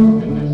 and